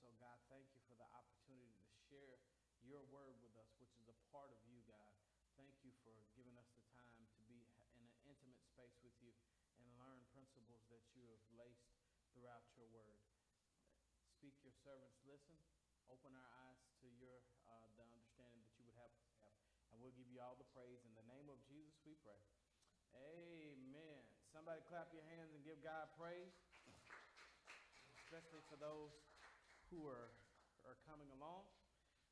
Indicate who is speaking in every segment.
Speaker 1: so, God, thank you for the opportunity to share your word with us, which is a part of you, God. Thank you for giving us the time to be in an intimate space with you and learn principles that you have laced throughout your word. Speak your servants, listen. Open our eyes to your uh, the understanding that you would have have. And we'll give you all the praise. In the name of Jesus, we pray. Amen. Somebody clap your hands and give God praise, especially for those who are, are coming along.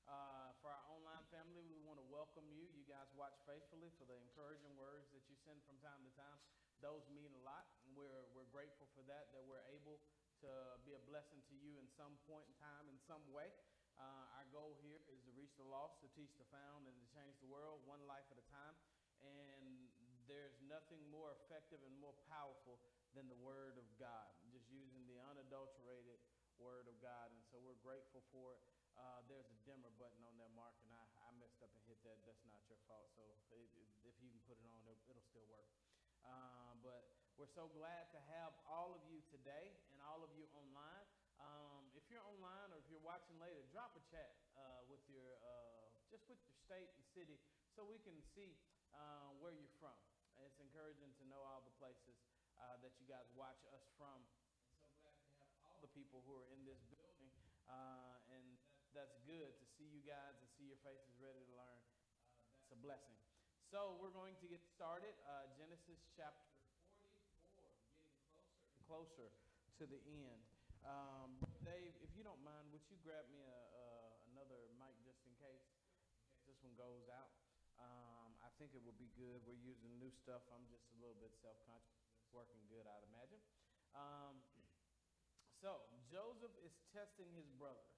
Speaker 1: Uh, for our online family, we want to welcome you. You guys watch faithfully for the encouraging words that you send from time to time. Those mean a lot, and we're, we're grateful for that, that we're able to be a blessing to you in some point in time, in some way. Uh, our goal here is to reach the lost, to teach the found, and to change the world one life at a time. And there's nothing more effective and more powerful than the Word of God, just using the unadulterated Word of God. And so we're grateful for it. Uh, there's a dimmer button on that mark, and I, I messed up and hit that. That's not your fault. So it, it, if you can put it on, it'll, it'll still work. Um, but we're so glad to have all of you today and all of you online. Um, if you're online or if you're watching later, drop a chat uh, with your, uh, just with your state and city so we can see uh, where you're from. It's encouraging to know all the places uh, that you guys watch us from. And so glad to have all the people who are in this building. Uh, and that's good to see you guys and see your faces ready to learn. Uh, that's a blessing. So we're going to get started. Uh, Genesis chapter 44, getting closer and closer to the end. Um, Dave, if you don't mind, would you grab me a, a, another mic just in case, this one goes out? Um, I think it would be good. We're using new stuff. I'm just a little bit self-conscious. It's working good, I'd imagine. Um, so Joseph is testing his brothers.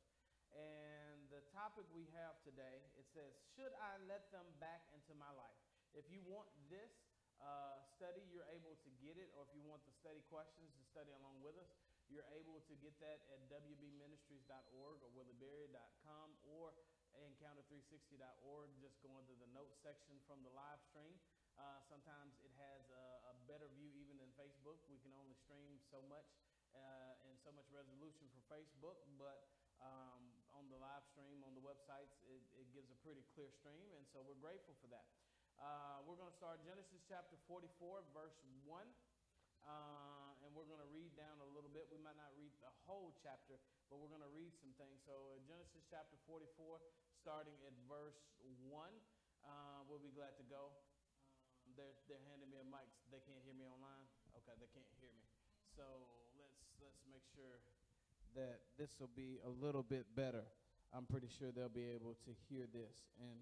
Speaker 1: And the topic we have today, it says, should I let them back into my life? If you want this uh, study, you're able to get it. Or if you want the study questions to study along with us, you're able to get that at wbministries.org or willieberry.com or encounter360.org. Just go into the notes section from the live stream. Uh, sometimes it has a, a, better view even than Facebook. We can only stream so much uh, so much resolution for Facebook, but um, on the live stream on the websites, it, it, gives a pretty clear stream, and so we're grateful for that. Uh, we're going to start Genesis chapter 44, verse 1, uh, and we're going to read down a little bit. We might not read the whole chapter, but we're going to read some things. So, Genesis chapter 44, starting at verse 1, uh, we'll be glad to go. Um, they're, they're handing me a mic. They can't hear me online? Okay, they can't hear me. So let's make sure that this will be a little bit better. I'm pretty sure they'll be able to hear this, and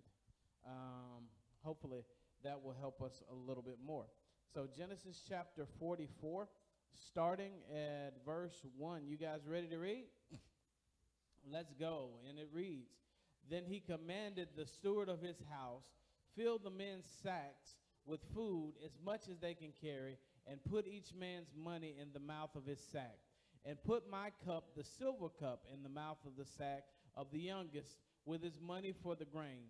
Speaker 1: um, hopefully that will help us a little bit more. So, Genesis chapter 44, starting at verse 1. You guys ready to read? Let's go. And it reads Then he commanded the steward of his house, fill the men's sacks with food as much as they can carry, and put each man's money in the mouth of his sack and put my cup, the silver cup, in the mouth of the sack of the youngest with his money for the grain.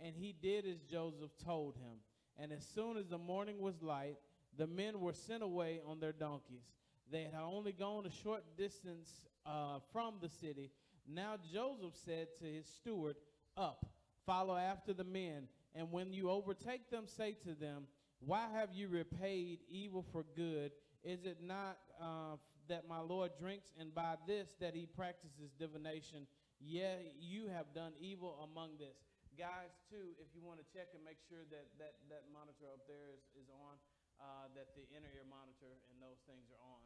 Speaker 1: And he did as Joseph told him. And as soon as the morning was light, the men were sent away on their donkeys. They had only gone a short distance uh, from the city. Now Joseph said to his steward, Up, follow after the men, and when you overtake them, say to them, Why have you repaid evil for good? Is it not uh, that my Lord drinks, and by this that he practices divination? Yeah, you have done evil among this. Guys, too, if you want to check and make sure that that, that monitor up there is, is on, uh, that the inner ear monitor and those things are on.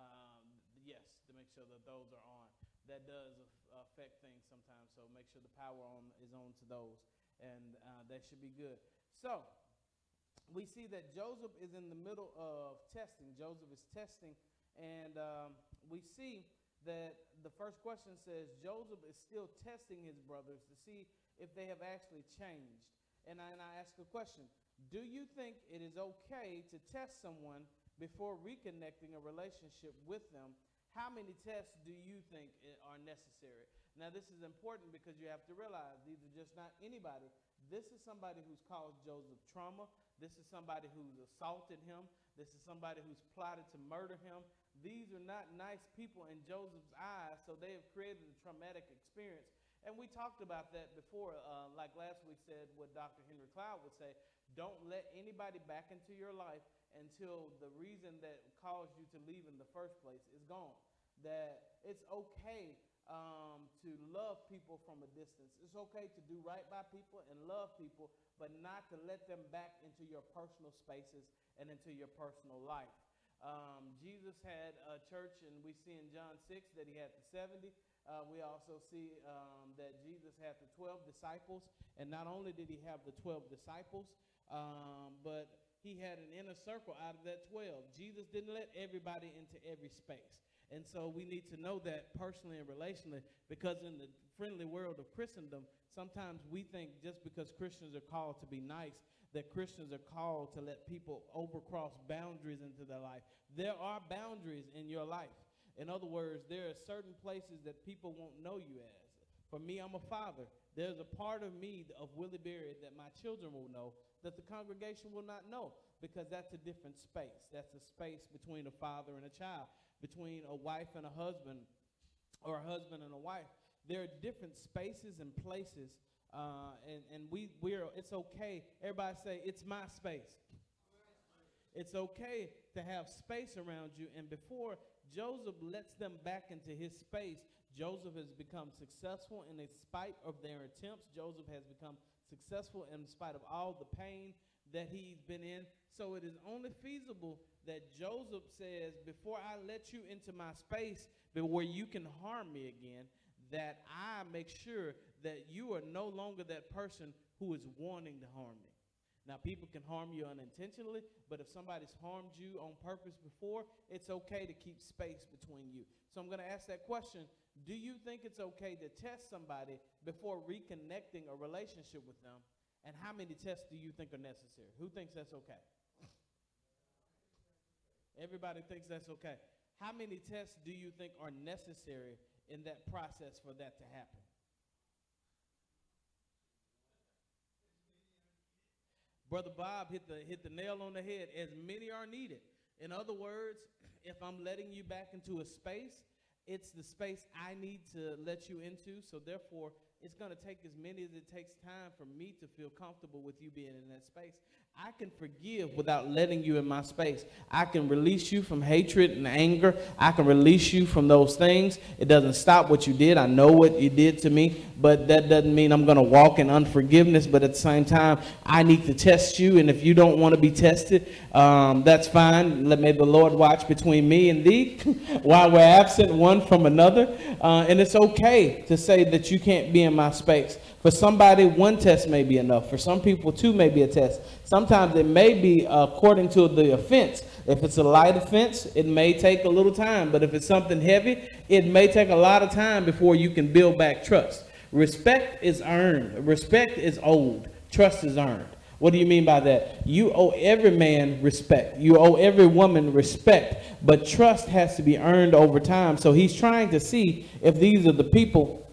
Speaker 1: Um, yes, to make sure that those are on. That does affect things sometimes, so make sure the power on is on to those, and uh, that should be good. So, we see that Joseph is in the middle of testing. Joseph is testing, and um, we see that the first question says Joseph is still testing his brothers to see if they have actually changed. And I, and I ask a question Do you think it is okay to test someone before reconnecting a relationship with them? How many tests do you think are necessary? Now, this is important because you have to realize these are just not anybody. This is somebody who's caused Joseph trauma. This is somebody who's assaulted him. This is somebody who's plotted to murder him. These are not nice people in Joseph's eyes, so they have created a traumatic experience. And we talked about that before, uh, like last week said, what Dr. Henry Cloud would say don't let anybody back into your life until the reason that caused you to leave in the first place is gone. That it's okay um, love people from a distance. It's okay to do right by people and love people, but not to let them back into your personal spaces and into your personal life. Um, Jesus had a church, and we see in John 6 that he had the 70. Uh, we also see um, that Jesus had the 12 disciples. And not only did he have the 12 disciples, um, but he had an inner circle out of that 12. Jesus didn't let everybody into every space. And so we need to know that personally and relationally because in the friendly world of Christendom, sometimes we think just because Christians are called to be nice, that Christians are called to let people overcross boundaries into their life. There are boundaries in your life. In other words, there are certain places that people won't know you as. For me, I'm a father. There's a part of me of Willie Berry that my children will know that the congregation will not know because that's a different space. That's a space between a father and a child, between a wife and a husband, or a husband and a wife. There are different spaces and places uh, and and we we're it's okay. Everybody say it's my space. It's okay to have space around you. And before Joseph lets them back into his space, Joseph has become successful in spite of their attempts. Joseph has become successful in spite of all the pain that he's been in. So it is only feasible that Joseph says, Before I let you into my space, where you can harm me again, that I make sure that you are no longer that person who is wanting to harm me. Now, people can harm you unintentionally, but if somebody's harmed you on purpose before, it's okay to keep space between you. So I'm going to ask that question Do you think it's okay to test somebody before reconnecting a relationship with them? And how many tests do you think are necessary? Who thinks that's okay? Everybody thinks that's okay. How many tests do you think are necessary in that process for that to happen? Brother Bob hit the hit the nail on the head. As many are needed. In other words, if I'm letting you back into a space, it's the space I need to let you into. So therefore, it's going to take as many as it takes time for me to feel comfortable with you being in that space. I can forgive without letting you in my space. I can release you from hatred and anger. I can release you from those things. It doesn't stop what you did. I know what you did to me, but that doesn't mean I'm going to walk in unforgiveness. But at the same time, I need to test you. And if you don't want to be tested, um, that's fine. Let may the Lord watch between me and thee while we're absent one from another. Uh, and it's okay to say that you can't be in my space. For somebody, one test may be enough. For some people, two may be a test. Sometimes it may be according to the offense. If it's a light offense, it may take a little time. But if it's something heavy, it may take a lot of time before you can build back trust. Respect is earned. Respect is old. Trust is earned. What do you mean by that? You owe every man respect. You owe every woman respect. But trust has to be earned over time. So he's trying to see if these are the people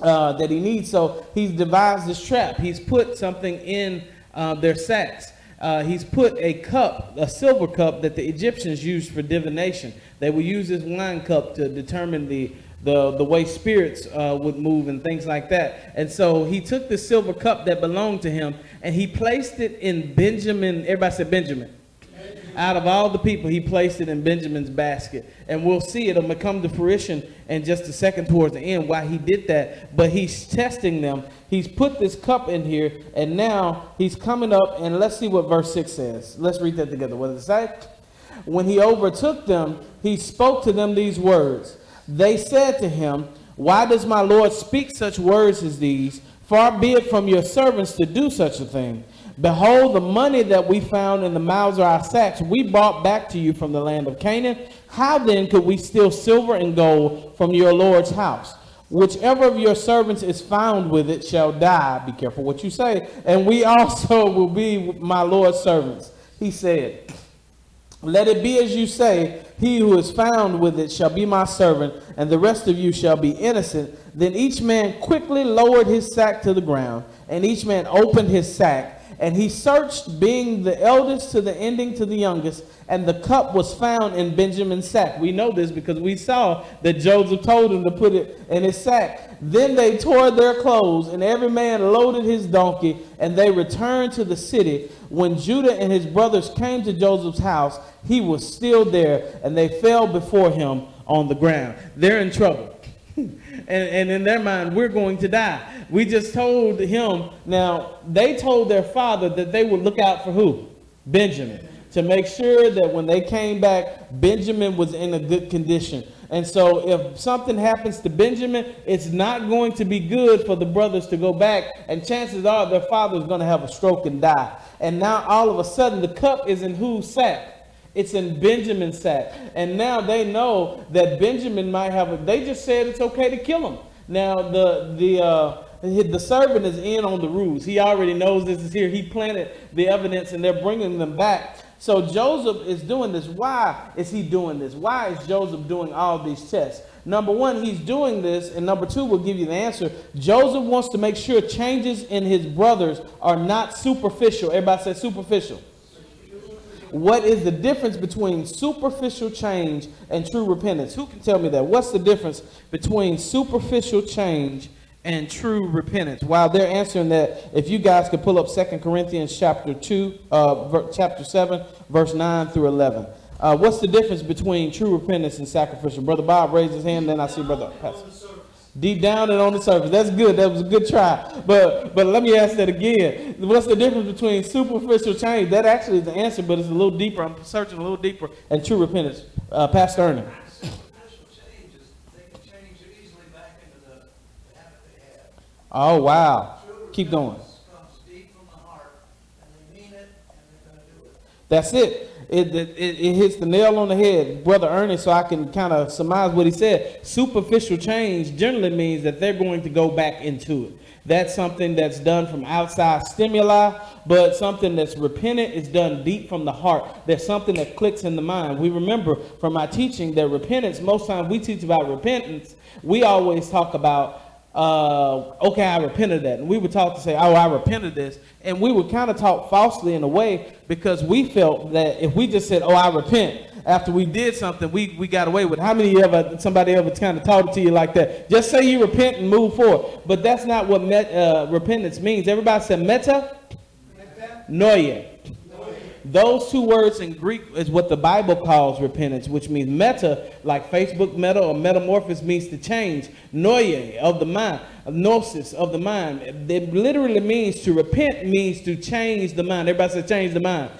Speaker 1: uh, that he needs. So he's devised this trap. He's put something in uh, their sacks. Uh, he's put a cup, a silver cup that the Egyptians used for divination. They would use this wine cup to determine the the, the way spirits uh, would move and things like that. And so he took the silver cup that belonged to him and he placed it in Benjamin. Everybody said Benjamin out of all the people, he placed it in Benjamin's basket. And we'll see it'll come to fruition in just a second towards the end why he did that. But he's testing them. He's put this cup in here, and now he's coming up, and let's see what verse 6 says. Let's read that together. What does it say? When he overtook them, he spoke to them these words. They said to him, Why does my Lord speak such words as these? Far be it from your servants to do such a thing. Behold, the money that we found in the mouths of our sacks, we brought back to you from the land of Canaan. How then could we steal silver and gold from your Lord's house? Whichever of your servants is found with it shall die. Be careful what you say. And we also will be my Lord's servants. He said, Let it be as you say. He who is found with it shall be my servant, and the rest of you shall be innocent. Then each man quickly lowered his sack to the ground, and each man opened his sack And he searched, being the eldest to the ending to the youngest, and the cup was found in Benjamin's sack. We know this because we saw that Joseph told him to put it in his sack. Then they tore their clothes, and every man loaded his donkey, and they returned to the city. When Judah and his brothers came to Joseph's house, he was still there, and they fell before him on the ground. They're in trouble. and, and in their mind, we're going to die. We just told him, now, they told their father that they would look out for who? Benjamin. To make sure that when they came back, Benjamin was in a good condition. And so if something happens to Benjamin, it's not going to be good for the brothers to go back. And chances are their father is going to have a stroke and die. And now all of a sudden the cup is in whose sack? It's in Benjamin's sack. And now they know that Benjamin might have, a, they just said it's okay to kill him. Now the, the, uh, the servant is in on the rules. He already knows this is here. He planted the evidence and they're bringing them back. So Joseph is doing this. Why is he doing this? Why is Joseph doing all these tests? Number one, he's doing this, and number two, we'll give you the answer. Joseph wants to make sure changes in his brothers are not superficial. Everybody say superficial. What is the difference between superficial change and true repentance? Who can tell me that? What's the difference between superficial change and true repentance. While they're answering that, if you guys could pull up Second Corinthians chapter 2, uh, chapter 7, verse 9 through 11. Uh, what's the difference between true repentance and sacrificial? Brother Bob raised his hand, then I see Brother Pastor. Deep down and on the surface. That's good. That was a good try. But but let me ask that again. What's the difference between superficial change? That actually is the answer, but it's a little deeper. I'm searching a little deeper. And true repentance. Uh, Pastor Ernie. Oh, wow. Keep going. That's it. It, it, it hits the nail on the head, Brother Ernest, so I can kind of surmise what he said. Superficial change generally means that they're going to go back into it. That's something that's done from outside stimuli, but something that's repentant is done deep from the heart. There's something that clicks in the mind. We remember from my teaching that repentance, most times we teach about repentance, we always talk about uh, okay, I repented that. And we would talk to say, oh, I repented this. And we would kind of talk falsely in a way because we felt that if we just said, oh, I repent, after we did something, we, we got away with. How many ever, somebody ever kind of talked to you like that? Just say you repent and move forward. But that's not what met, uh, repentance means. Everybody said meta? Noye. Those two words in Greek is what the Bible calls repentance, which means meta, like Facebook meta or metamorphosis means to change. Noye, of the mind. Gnosis, of the mind. It literally means to repent means to change the mind. Everybody says change the mind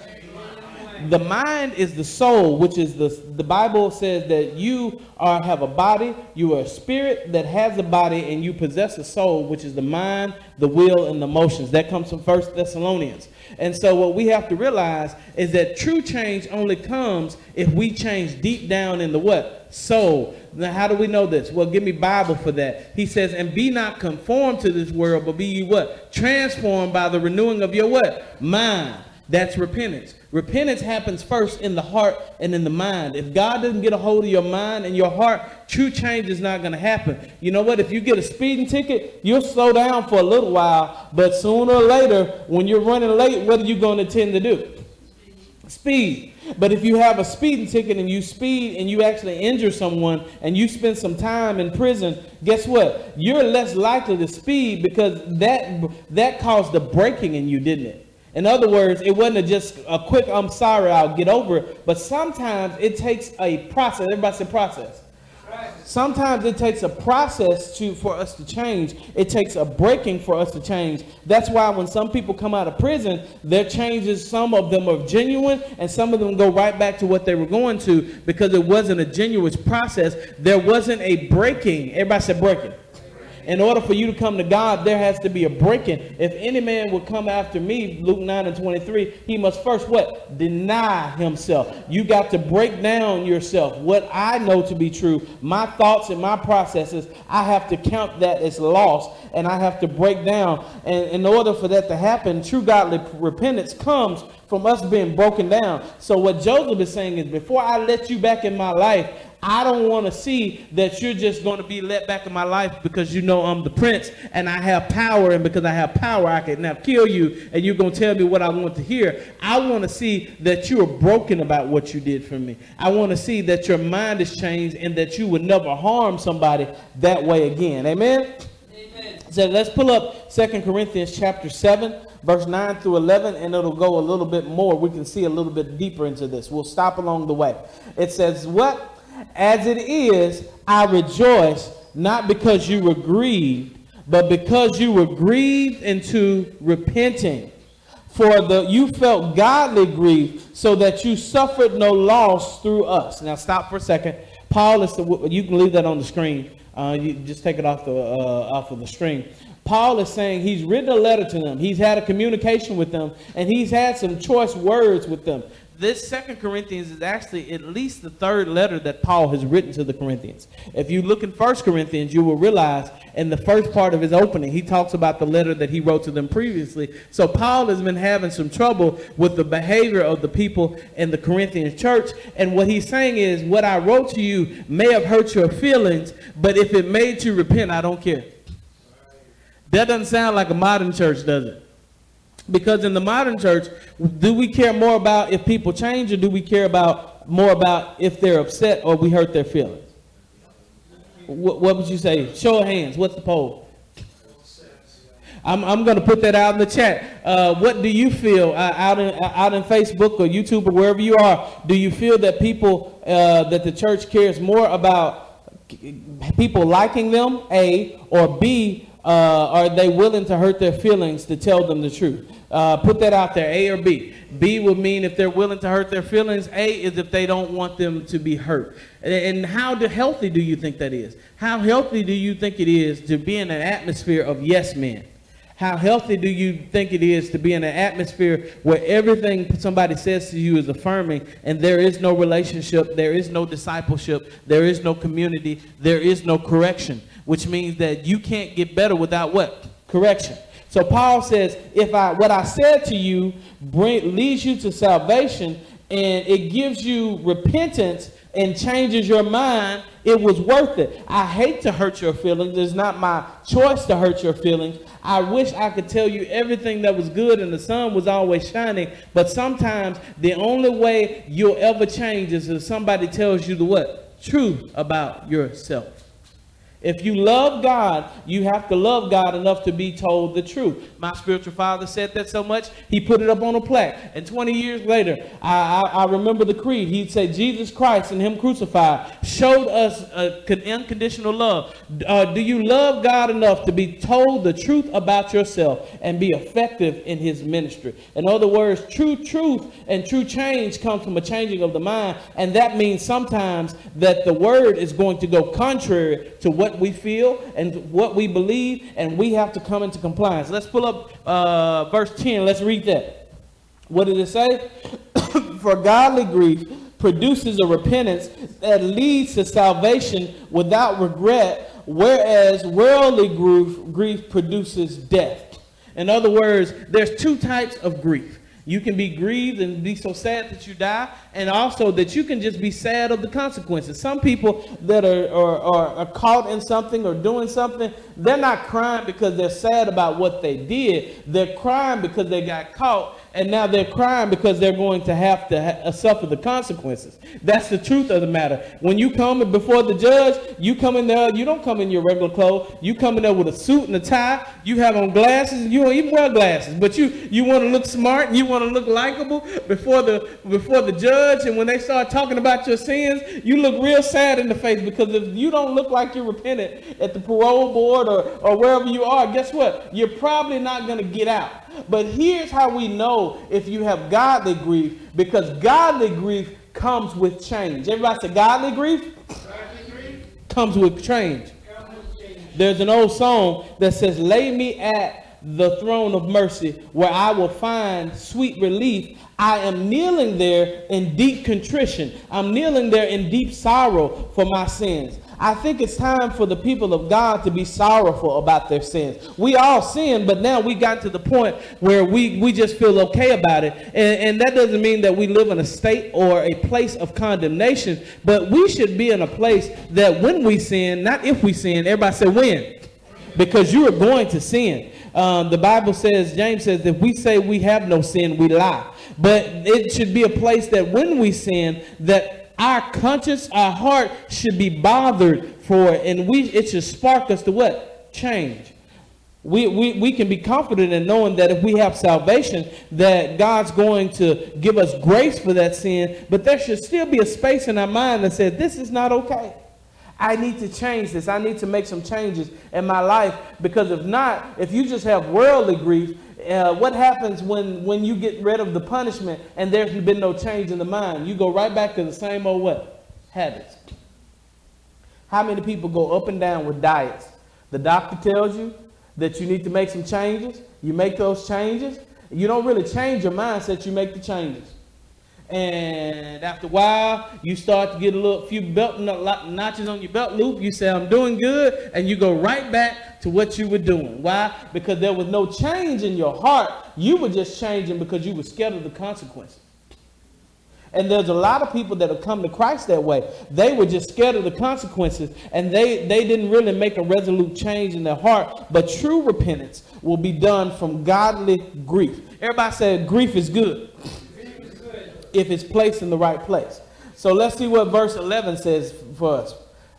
Speaker 1: the mind is the soul, which is the the Bible says that you are have a body, you are a spirit that has a body, and you possess a soul, which is the mind, the will, and the emotions. That comes from First Thessalonians. And so what we have to realize is that true change only comes if we change deep down in the what? Soul. Now, how do we know this? Well, give me Bible for that. He says, and be not conformed to this world, but be what? Transformed by the renewing of your what? Mind. That's repentance. Repentance happens first in the heart and in the mind. If God doesn't get a hold of your mind and your heart, true change is not going to happen. You know what? If you get a speeding ticket, you'll slow down for a little while, but sooner or later, when you're running late, what are you going to tend to do? Speed. But if you have a speeding ticket and you speed and you actually injure someone and you spend some time in prison, guess what? You're less likely to speed because that that caused the breaking in you, didn't it? In other words, it wasn't just a quick, I'm sorry, I'll get over it. But sometimes it takes a process. Everybody say process. Sometimes it takes a process to for us to change. It takes a breaking for us to change. That's why when some people come out of prison, their changes, some of them are genuine, and some of them go right back to what they were going to because it wasn't a genuine process. There wasn't a breaking. Everybody said breaking in order for you to come to God, there has to be a breaking. If any man will come after me, Luke 9 and 23, he must first what? Deny himself. You got to break down yourself. What I know to be true, my thoughts and my processes, I have to count that as lost and I have to break down. And in order for that to happen, true godly repentance comes from us being broken down. So what Joseph is saying is before I let you back in my life, I don't want to see that you're just going to be let back in my life because you know I'm the prince and I have power, and because I have power, I can now kill you, and you're going to tell me what I want to hear. I want to see that you are broken about what you did for me. I want to see that your mind is changed and that you would never harm somebody that way again. Amen? Amen. So let's pull up Second Corinthians chapter 7 verse 9 through 11, and it'll go a little bit more. We can see a little bit deeper into this. We'll stop along the way. It says, What? As it is, I rejoice, not because you were grieved, but because you were grieved into repenting. For the you felt godly grief, so that you suffered no loss through us. Now stop for a second. Paul is the, you can leave that on the screen. Uh, you just take it off the uh, off of the screen. Paul is saying he's written a letter to them. He's had a communication with them, and he's had some choice words with them. This Second Corinthians is actually at least the third letter that Paul has written to the Corinthians. If you look in First Corinthians, you will realize in the first part of his opening, he talks about the letter that he wrote to them previously. So Paul has been having some trouble with the behavior of the people in the Corinthian church. And what he's saying is, what I wrote to you may have hurt your feelings, but if it made you repent, I don't care. That doesn't sound like a modern church, does it? Because in the modern church, do we care more about if people change or do we care about more about if they're upset or we hurt their feelings? What, what would you say? Show of hands. What's the poll? I'm, I'm going to put that out in the chat. Uh, what do you feel uh, out in uh, out in Facebook or YouTube or wherever you are? Do you feel that people uh, that the church cares more about people liking them, A, or B, uh, are they willing to hurt their feelings to tell them the truth? Uh, put that out there, A or B. B would mean if they're willing to hurt their feelings. A is if they don't want them to be hurt. And, how healthy do you think that is? How healthy do you think it is to be in an atmosphere of yes men? How healthy do you think it is to be in an atmosphere where everything somebody says to you is affirming and there is no relationship, there is no discipleship, there is no community, there is no correction? which means that you can't get better without what? Correction. So Paul says, if I what I said to you bring, leads you to salvation and it gives you repentance and changes your mind, it was worth it. I hate to hurt your feelings. It's not my choice to hurt your feelings. I wish I could tell you everything that was good and the sun was always shining, but sometimes the only way you'll ever change is if somebody tells you the what? Truth about yourself. If you love God, you have to love God enough to be told the truth. My spiritual father said that so much, he put it up on a plaque. And 20 years later, I, I, I remember the creed. He'd say, Jesus Christ and him crucified showed us unconditional love. Uh, do you love God enough to be told the truth about yourself and be effective in his ministry? In other words, true truth and true change comes from a changing of the mind. And that means sometimes that the word is going to go contrary to what what we feel and what we believe, and we have to come into compliance. Let's pull up uh, verse 10. Let's read that. What did it say? For godly grief produces a repentance that leads to salvation without regret, whereas worldly grief, grief produces death. In other words, there's two types of grief. You can be grieved and be so sad that you die, and also that you can just be sad of the consequences. Some people that are, are, are, caught in something or doing something, they're not crying because they're sad about what they did. They're crying because they got caught and now they're crying because they're going to have to ha- uh, suffer the consequences. That's the truth of the matter. When you come before the judge, you come in there, you don't come in your regular clothes. You come in there with a suit and a tie. You have on glasses. You don't even wear glasses, but you you want to look smart and you want to look likable before the before the judge. And when they start talking about your sins, you look real sad in the face because if you don't look like you're repentant at the parole board or, or wherever you are, guess what? You're probably not going to get out. But here's how we know if you have godly grief, because godly grief comes with change. Everybody say godly grief? Godly grief. Comes with change. There's an old song that says, Lay me at the throne of mercy where I will find sweet relief. I am kneeling there in deep contrition. I'm kneeling there in deep sorrow for my sins. I think it's time for the people of God to be sorrowful about their sins. We all sin, but now we got to the point where we, we just feel okay about it. And, and that doesn't mean that we live in a state or a place of condemnation, but we should be in a place that when we sin, not if we sin, everybody say when, because you are going to sin. Um, the Bible says, James says, if we say we have no sin, we lie. But it should be a place that when we sin, that our conscience, our heart should be bothered for it, and we it should spark us to what? Change. We, we, we can be confident in knowing that if we have salvation, that God's going to give us grace for that sin, but there should still be a space in our mind that says, this is not okay. I need to change this. I need to make some changes in my life because if not, if you just have worldly grief, uh, what happens when, when you get rid of the punishment and there's been no change in the mind? You go right back to the same old what? Habits. How many people go up and down with diets? The doctor tells you that you need to make some changes. You make those changes. You don't really change your mindset, you make the changes. And after a while, you start to get a little few belt notches on your belt loop. You say, I'm doing good. And you go right back to what you were doing. Why? Because there was no change in your heart. You were just changing because you were scared of the consequences. And there's a lot of people that have come to Christ that way. They were just scared of the consequences and they, they didn't really make a resolute change in their heart. But true repentance will be done from godly grief. Everybody said grief is good if it's placed in the right place. So let's see what verse 11 says for us.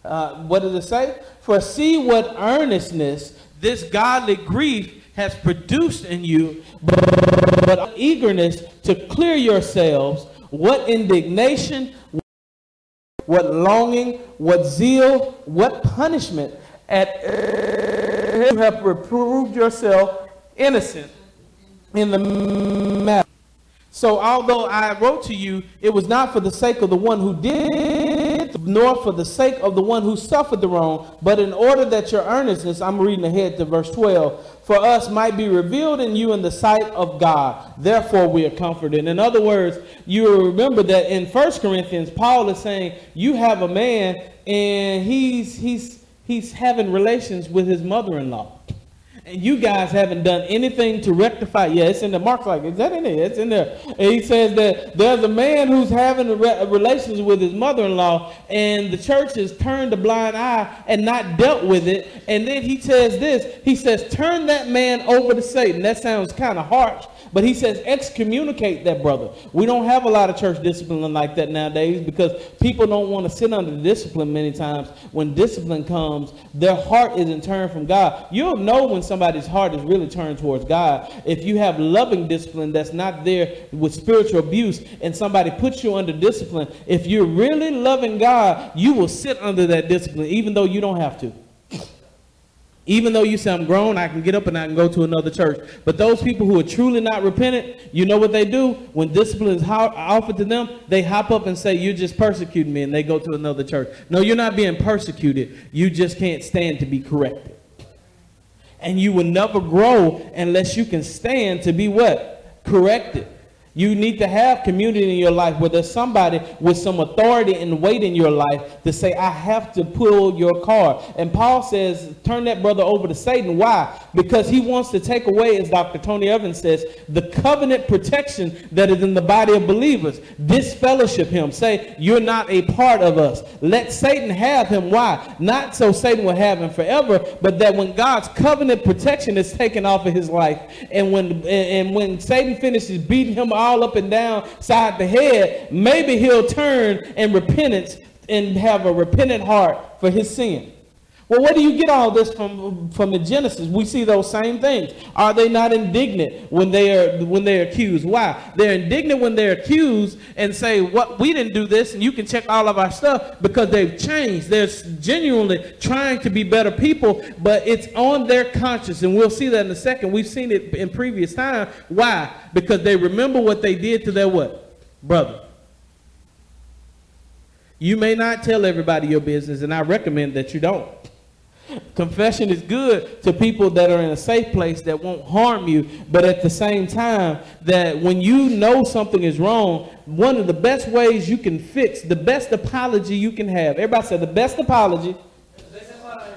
Speaker 1: Uh, what does it say? For see what earnestness this godly grief has produced in you, but, eagerness to clear yourselves, what indignation, what longing, what zeal, what punishment at you have reproved yourself innocent in the matter. So although I wrote to you, it was not for the sake of the one who did, nor for the sake of the one who suffered the wrong, but in order that your earnestness, I'm reading ahead to verse 12, for us might be revealed in you in the sight of God. Therefore we are comforted. In other words, you remember that in First Corinthians, Paul is saying, you have a man and he's, he's, he's having relations with his mother-in-law and you guys haven't done anything to rectify. Yeah, it's in the Mark's like, is that in there? It's in there. And he says that there's a man who's having a re- relations with his mother-in-law, and the church has turned a blind eye and not dealt with it. And then he says this. He says, turn that man over to Satan. That sounds kind of harsh, but he says, excommunicate that brother. We don't have a lot of church discipline like that nowadays because people don't want to sit under discipline many times. When discipline comes, their heart isn't turned from God. You'll know when somebody's heart is really turned towards God if you have loving discipline that's not there with spiritual abuse and somebody puts you under discipline. If you're really loving God, you will sit under that discipline even though you don't have to. Even though you say I'm grown, I can get up and I can go to another church. But those people who are truly not repentant, you know what they do? When discipline is offered to them, they hop up and say, You're just persecuting me, and they go to another church. No, you're not being persecuted. You just can't stand to be corrected. And you will never grow unless you can stand to be what? Corrected. You need to have community in your life where there's somebody with some authority and weight in your life to say, I have to pull your car. And Paul says, turn that brother over to Satan. Why? Because he wants to take away, as Dr. Tony Evans says, the covenant protection that is in the body of believers. Disfellowship him. Say, you're not a part of us. Let Satan have him. Why? Not so Satan will have him forever, but that when God's covenant protection is taken off of his life, and when and when Satan finishes beating him all up and down side the head, maybe he'll turn in repentance and have a repentant heart for his sin. Well, where do you get all this from from the Genesis? We see those same things. Are they not indignant when they are when they're accused? Why? They're indignant when they're accused and say, "What we didn't do this," and you can check all of our stuff because they've changed. They're genuinely trying to be better people, but it's on their conscience, and we'll see that in a second. We've seen it in previous time. Why? Because they remember what they did to their what brother. You may not tell everybody your business, and I recommend that you don't. Confession is good to people that are in a safe place that won't harm you, but at the same time, that when you know something is wrong, one of the best ways you can fix, the best apology you can have, everybody said the best apology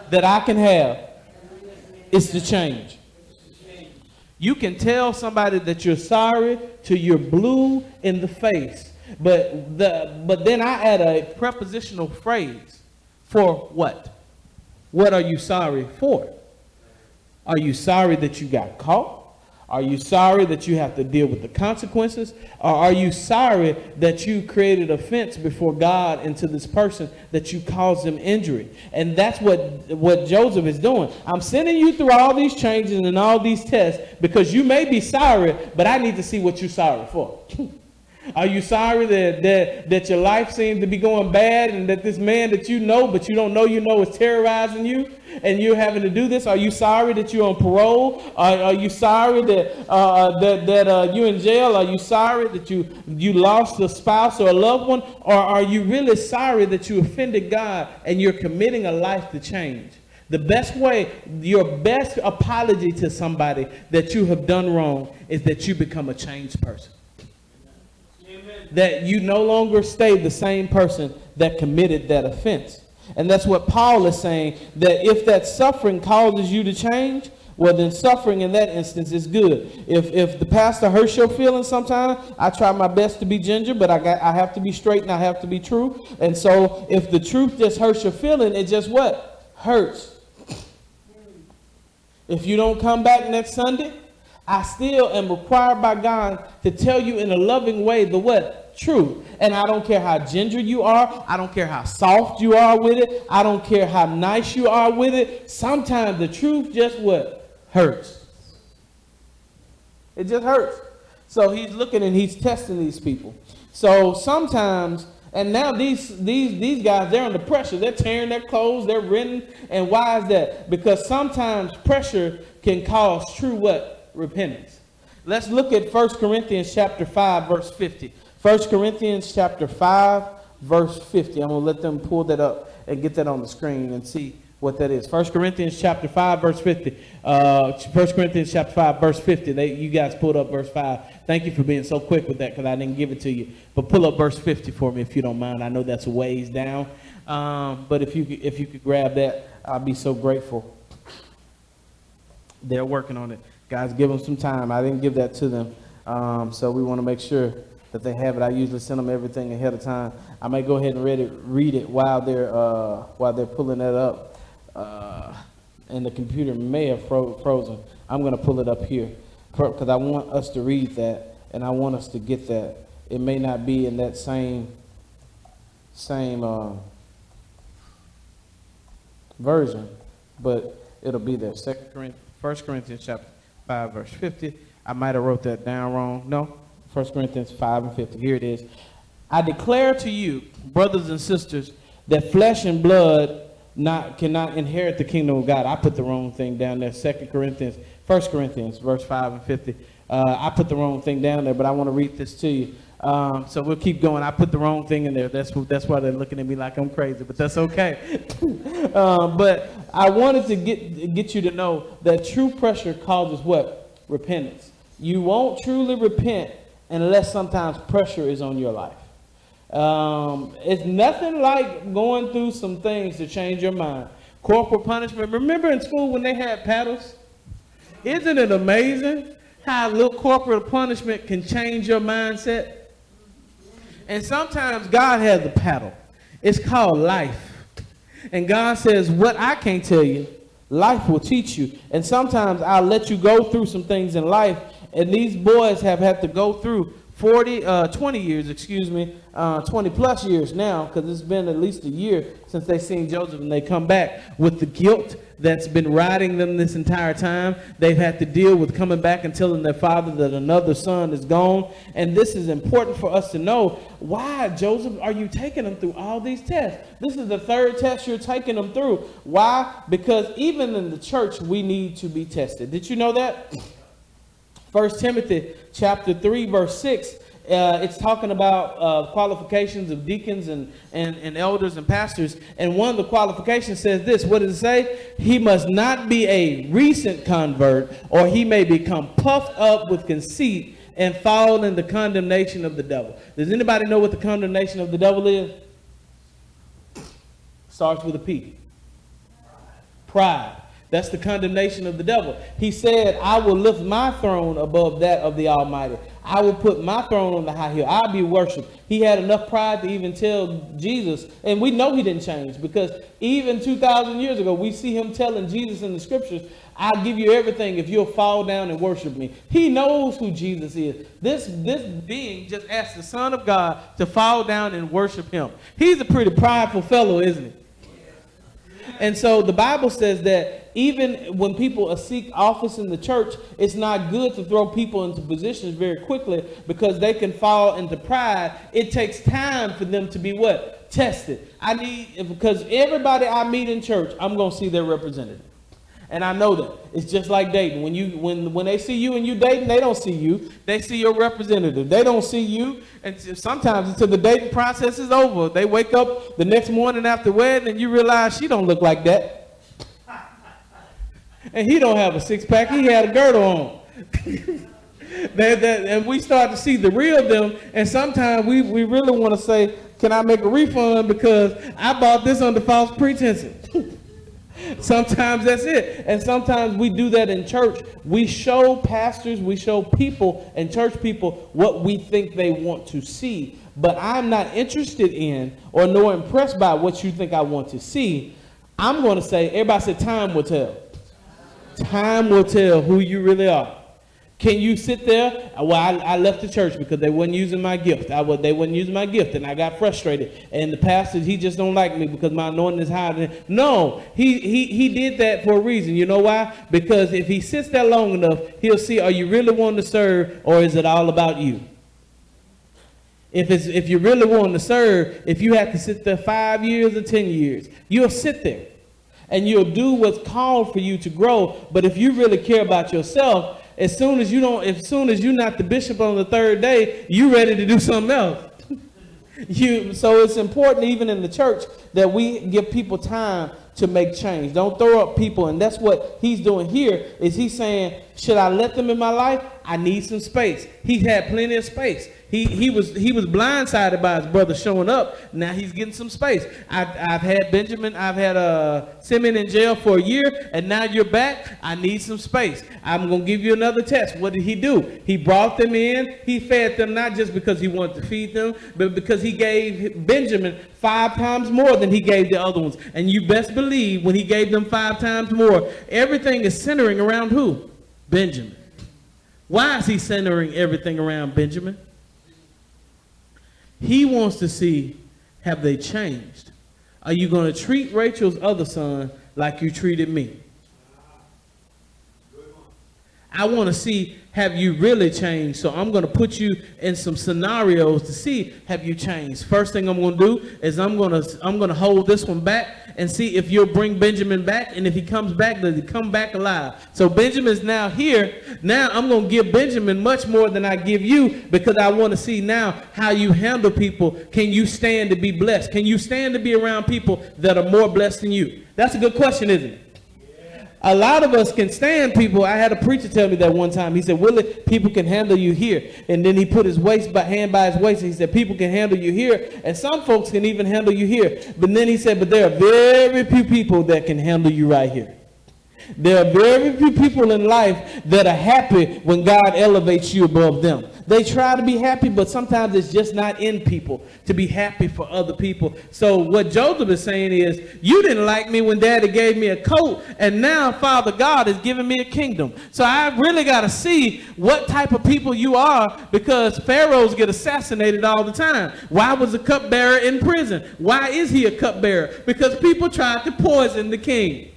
Speaker 1: that I can have is to change. You can tell somebody that you're sorry till you're blue in the face. But the but then I add a prepositional phrase for what? What are you sorry for? Are you sorry that you got caught? Are you sorry that you have to deal with the consequences? Or are you sorry that you created offense before God and to this person that you caused them injury? And that's what, what Joseph is doing. I'm sending you through all these changes and all these tests because you may be sorry, but I need to see what you're sorry for. Are you sorry that, that, that your life seems to be going bad and that this man that you know, but you don't know you know, is terrorizing you and you're having to do this? Are you sorry that you're on parole? Are, are you sorry that, uh, that, that uh, you're in jail? Are you sorry that you, you lost a spouse or a loved one? Or are you really sorry that you offended God and you're committing a life to change? The best way, your best apology to somebody that you have done wrong is that you become a changed person that you no longer stay the same person that committed that offense. And that's what Paul is saying that if that suffering causes you to change, well, then suffering in that instance is good. If, if the pastor hurts your feelings sometimes, I try my best to be ginger, but I, got, I have to be straight and I have to be true. And so if the truth just hurts your feeling, it just what? Hurts. If you don't come back next Sunday, I still am required by God to tell you in a loving way the what? Truth. And I don't care how ginger you are. I don't care how soft you are with it. I don't care how nice you are with it. Sometimes the truth just what? Hurts. It just hurts. So he's looking and he's testing these people. So sometimes, and now these these these guys, they're under pressure. They're tearing their clothes, they're renting. And why is that? Because sometimes pressure can cause true what? Repentance. Let's look at 1 Corinthians chapter 5, verse 50. 1 Corinthians chapter 5, verse 50. I'm going to let them pull that up and get that on the screen and see what that is. 1 Corinthians chapter 5, verse 50. Uh, 1 Corinthians chapter 5, verse 50. They, you guys pulled up verse 5. Thank you for being so quick with that because I didn't give it to you. But pull up verse 50 for me if you don't mind. I know that's a ways down. Um, but if you, if you could grab that, I'd be so grateful. They're working on it. Guys, give them some time. I didn't give that to them. Um, so we want to make sure that they have it. I usually send them everything ahead of time. I may go ahead and read it, read it while they're uh, while they're pulling that up, uh, and the computer may have fro- frozen. I'm going to pull it up here because I want us to read that, and I want us to get that. It may not be in that same same uh, version, but it'll be there. Second Corinthians, First Corinthians chapter five, verse fifty. I might have wrote that down wrong. No, 1 Corinthians 5 and 50. Here it is. I declare to you, brothers and sisters, that flesh and blood not cannot inherit the kingdom of God. I put the wrong thing down there. 2 Corinthians, 1 Corinthians, verse 5 and 50. Uh, I put the wrong thing down there, but I want to read this to you. Um, so we'll keep going. I put the wrong thing in there. That's that's why they're looking at me like I'm crazy, but that's okay. um, but I wanted to get get you to know that true pressure causes what repentance. You won't truly repent unless sometimes pressure is on your life. Um, it's nothing like going through some things to change your mind. Corporal punishment. Remember in school when they had paddles? Isn't it amazing how little corporal punishment can change your mindset? And sometimes God has a paddle. It's called life. And God says, What I can't tell you, life will teach you. And sometimes I'll let you go through some things in life and these boys have had to go through 40, uh, 20 years, excuse me, uh, 20 plus years now, because it's been at least a year since they seen Joseph and they come back with the guilt that's been riding them this entire time. They've had to deal with coming back and telling their father that another son is gone. And this is important for us to know. Why, Joseph, are you taking them through all these tests? This is the third test you're taking them through. Why? Because even in the church, we need to be tested. Did you know that? First Timothy chapter 3, verse 6, uh, it's talking about uh, qualifications of deacons and, and, and elders and pastors. And one of the qualifications says this what does it say? He must not be a recent convert, or he may become puffed up with conceit and fall in the condemnation of the devil. Does anybody know what the condemnation of the devil is? Starts with a P. Pride. That's the condemnation of the devil. He said, I will lift my throne above that of the Almighty. I will put my throne on the high hill. I'll be worshiped. He had enough pride to even tell Jesus, and we know he didn't change because even 2,000 years ago, we see him telling Jesus in the scriptures, I'll give you everything if you'll fall down and worship me. He knows who Jesus is. This, this being just asked the Son of God to fall down and worship him. He's a pretty prideful fellow, isn't he? And so the Bible says that even when people seek office in the church, it's not good to throw people into positions very quickly because they can fall into pride. It takes time for them to be what? Tested. I need, because everybody I meet in church, I'm going to see their representative. And I know that. It's just like dating. When you when when they see you and you dating, they don't see you. They see your representative. They don't see you. And sometimes until the dating process is over, they wake up the next morning after wedding and you realize she don't look like that. and he don't have a six pack. He had a girdle on. they, and we start to see the real them. And sometimes we, we really want to say, can I make a refund because I bought this under false pretenses. Sometimes that's it. And sometimes we do that in church. We show pastors, we show people and church people what we think they want to see. But I'm not interested in or nor impressed by what you think I want to see. I'm going to say, everybody said time will tell. Time will tell who you really are. Can you sit there? Well, I, I, left the church because they wasn't using my gift. I they wasn't using my gift, and I got frustrated. And the pastor, he just don't like me because my anointing is higher. than. No, he he he did that for a reason. You know why? Because if he sits there long enough, he'll see: Are you really wanting to serve, or is it all about you? If it's if you really want to serve, if you have to sit there five years or ten years, you'll sit there, and you'll do what's called for you to grow. But if you really care about yourself as soon as you don't, as soon as you're not the bishop on the third day, you ready to do something else. you, so it's important even in the church that we give people time to make change. Don't throw up people. And that's what he's doing here is he saying, should I let them in my life? I need some space. He had plenty of space. He, he was he was blindsided by his brother showing up. Now he's getting some space. I've, I've had Benjamin, I've had uh, Simeon in jail for a year, and now you're back. I need some space. I'm going to give you another test. What did he do? He brought them in. He fed them not just because he wanted to feed them, but because he gave Benjamin five times more than he gave the other ones. And you best believe when he gave them five times more, everything is centering around who? Benjamin. Why is he centering everything around Benjamin? He wants to see have they changed? Are you going to treat Rachel's other son like you treated me? I want to see have you really changed. So I'm going to put you in some scenarios to see have you changed. First thing I'm going to do is I'm going to I'm going to hold this one back and see if you'll bring Benjamin back. And if he comes back, does he come back alive? So Benjamin's now here. Now I'm going to give Benjamin much more than I give you because I want to see now how you handle people. Can you stand to be blessed? Can you stand to be around people that are more blessed than you? That's a good question, isn't it? A lot of us can stand people. I had a preacher tell me that one time. He said, Willie, people can handle you here. And then he put his waist by, hand by his waist. And he said, people can handle you here. And some folks can even handle you here. But then he said, but there are very few people that can handle you right here. There are very few people in life that are happy when God elevates you above them. They try to be happy, but sometimes it's just not in people to be happy for other people. So what Joseph is saying is, you didn't like me when daddy gave me a coat, and now Father God is giving me a kingdom. So I really got to see what type of people you are because pharaohs get assassinated all the time. Why was the cupbearer in prison? Why is he a cupbearer? Because people tried to poison the king.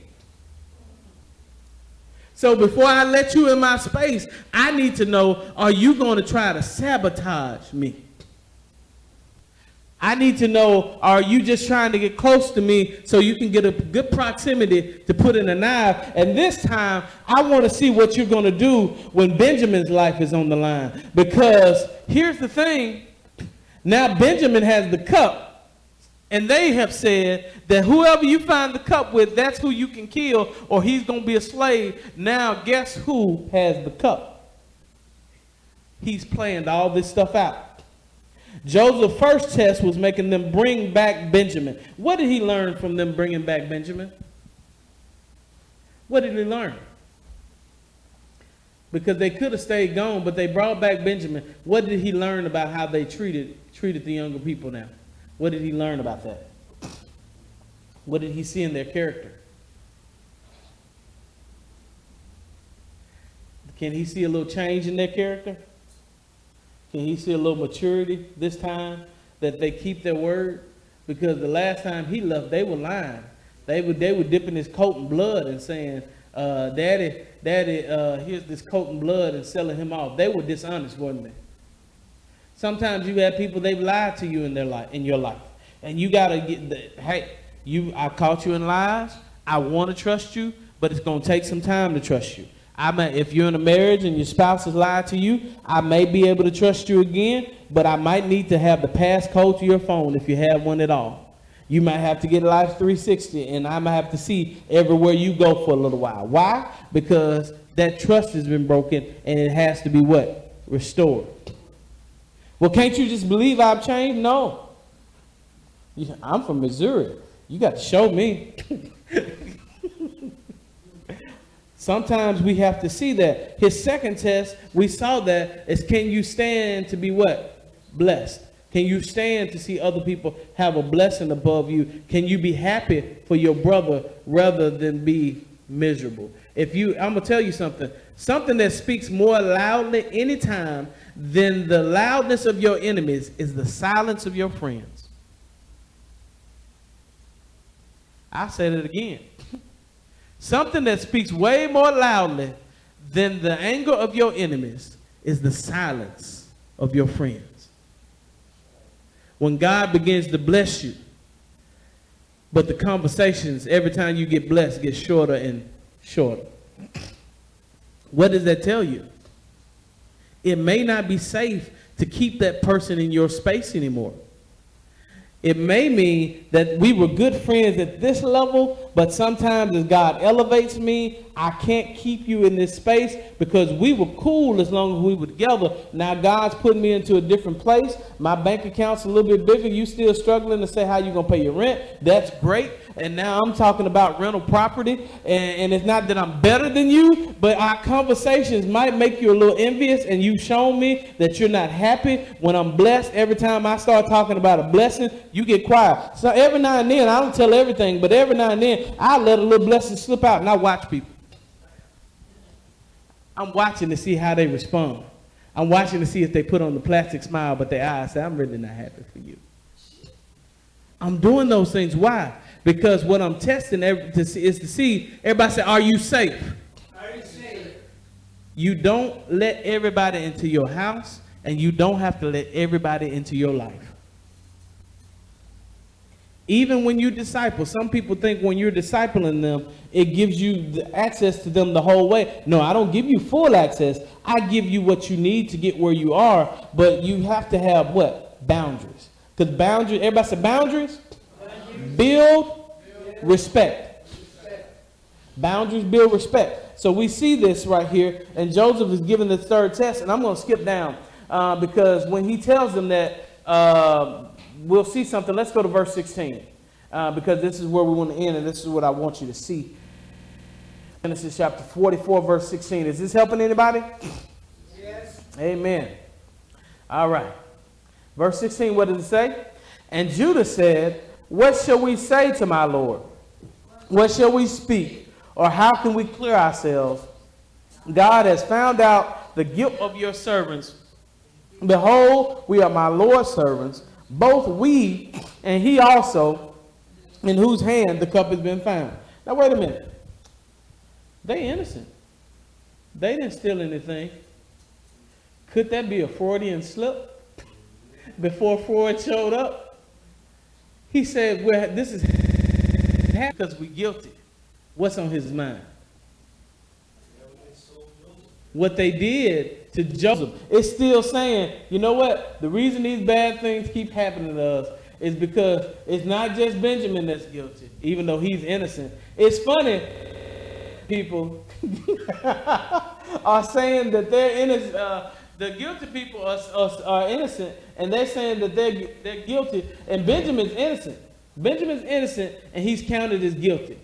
Speaker 1: So before I let you in my space, I need to know, are you going to try to sabotage me? I need to know, are you just trying to get close to me so you can get a good proximity to put in a knife? And this time, I want to see what you're going to do when Benjamin's life is on the line. Because here's the thing. Now Benjamin has the cup, and they have said that whoever you find the cup with, that's who you can kill, or he's going to be a slave. Now, guess who has the cup? He's planned all this stuff out. Joseph's first test was making them bring back Benjamin. What did he learn from them bringing back Benjamin? What did he learn? Because they could have stayed gone, but they brought back Benjamin. What did he learn about how they treated treated the younger people now? What did he learn about that? What did he see in their character? Can he see a little change in their character? Can he see a little maturity this time that they keep their word? Because the last time he left, they were lying. They were, they were dipping his coat in blood and saying, uh, Daddy, Daddy, uh, here's this coat in blood and selling him off. They were dishonest, weren't they? Sometimes you have people, they've lied to you in their life, in your life. And you got to get the, hey, you, I caught you in lies. I want to trust you, but it's to take some time to trust you. I may, if you're in a marriage and your spouse has lied to you, I may be able to trust you again, but I might need to have the passcode to your phone if you have one at all. You might have to get Life 360, and I might have to see everywhere you go for a little while. Why? Because that trust has been broken, and it has to be what? Restored. Well, can't you just believe I've changed? No. I'm from Missouri. You got to show me. Sometimes we have to see that. His second test, we saw that, is can you stand to be what? Blessed. Can you stand to see other people have a blessing above you? Can you be happy for your brother rather than be miserable? If you, I'm to tell you something. Something that speaks more loudly anytime than the loudness of your enemies is the silence of your friends. I said it again. Something that speaks way more loudly than the anger of your enemies is the silence of your friends. When God begins to bless you, but the conversations every time you get blessed get shorter and shorter. What does that tell you? It may not be safe to keep that person in your space anymore. It may mean that we were good friends at this level, but sometimes as God elevates me, I can't keep you in this space because we were cool as long as we were together. Now God's putting me into a different place. My bank account's a little bit bigger. You still struggling to say how you gonna pay your rent. That's great. And now I'm talking about rental property. And, and it's not that I'm better than you, but our conversations might make you a little envious. And you've shown me that you're not happy when I'm blessed. Every time I start talking about a blessing, you get quiet. So every now and then, I don't tell everything, but every now and then, I let a little blessing slip out and I watch people. I'm watching to see how they respond. I'm watching to see if they put on the plastic smile, but their eyes say, I'm really not happy for you. I'm doing those things. Why? Because what I'm testing to see, is to see, everybody say, are you safe? Are you safe? You don't let everybody into your house, and you don't have to let everybody into your life. Even when you disciple, some people think when you're discipling them, it gives you access to them the whole way. No, I don't give you full access. I give you what you need to get where you are, but you have to have what? Boundaries. Because boundaries, everybody say boundaries? boundaries. Build, respect. respect. Boundaries build respect. So we see this right here, and Joseph is given the third test, and I'm going to skip down uh, because when he tells them that, uh, we'll see something. Let's go to verse 16 uh, because this is where we want to end, and this is what I want you to see. Genesis chapter 44, verse 16. Is this helping anybody? Yes. Amen. All right. Verse 16, what does it say? And Judah said, What shall we say to my Lord? What shall we speak? Or how can we clear ourselves? God has found out the guilt of your servants. Behold, we are my Lord's servants both we and he also, in whose hand the cup has been found. Now, wait a minute. They innocent. They didn't steal anything. Could that be a Freudian slip before Freud showed up? He said, well, this is because we're guilty. What's on his mind? What they did to Joseph. It's still saying, you know what? The reason these bad things keep happening to us is because it's not just Benjamin that's guilty, even though he's innocent. It's funny, people are saying that they're innocent. Uh, the guilty people are, are, are, innocent, and they're saying that they're, they're guilty, and Benjamin's innocent. Benjamin's innocent, and he's counted as guilty.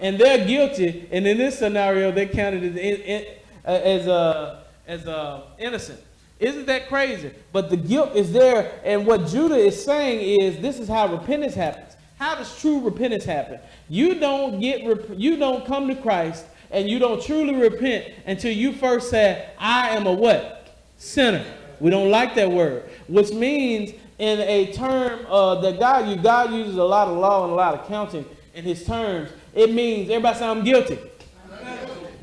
Speaker 1: And they're guilty, and in this scenario, they're counted as, as, uh, as uh, innocent. Isn't that crazy? But the guilt is there, and what Judah is saying is this is how repentance happens. How does true repentance happen? You don't get you don't come to Christ and you don't truly repent until you first say, I am a what? Sinner. We don't like that word, which means in a term uh, that God, you, God uses a lot of law and a lot of counting in his terms. It means everybody say I'm guilty.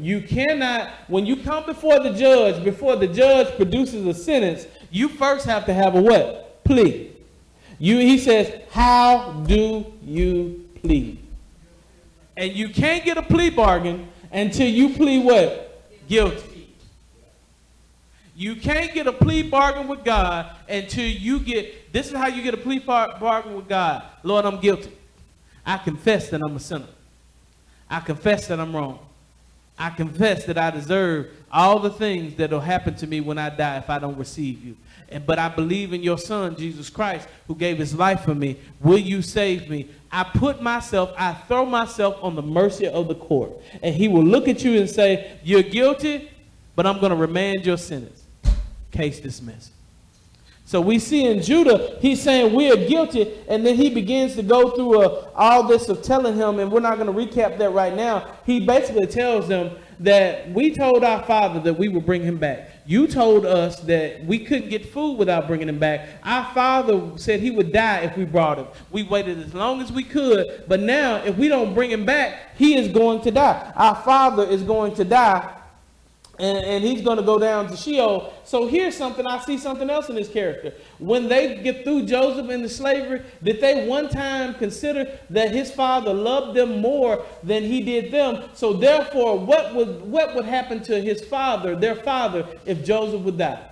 Speaker 1: You cannot, when you come before the judge, before the judge produces a sentence, you first have to have a what? Plea. You, he says, how do you plead? And you can't get a plea bargain until you plead what? Guilty. You can't get a plea bargain with God until you get, this is how you get a plea bargain with God. Lord, I'm guilty. I confess that I'm a sinner. I confess that I'm wrong. I confess that I deserve all the things that will happen to me when I die if I don't receive you. And, but I believe in your son, Jesus Christ, who gave his life for me. Will you save me? I put myself, I throw myself on the mercy of the court. And he will look at you and say, You're guilty, but I'm going to remand your sentence. Case dismissed. So we see in Judah, he's saying we are guilty, and then he begins to go through uh, all this of telling him, and we're not going to recap that right now. He basically tells them that we told our father that we would bring him back. You told us that we couldn't get food without bringing him back. Our father said he would die if we brought him. We waited as long as we could, but now if we don't bring him back, he is going to die. Our father is going to die and, and he's going to go down to Sheol. So here's something, I see something else in his character. When they get threw Joseph into slavery, did they one time consider that his father loved them more than he did them? So therefore, what would, what would happen to his father, their father, if Joseph would die?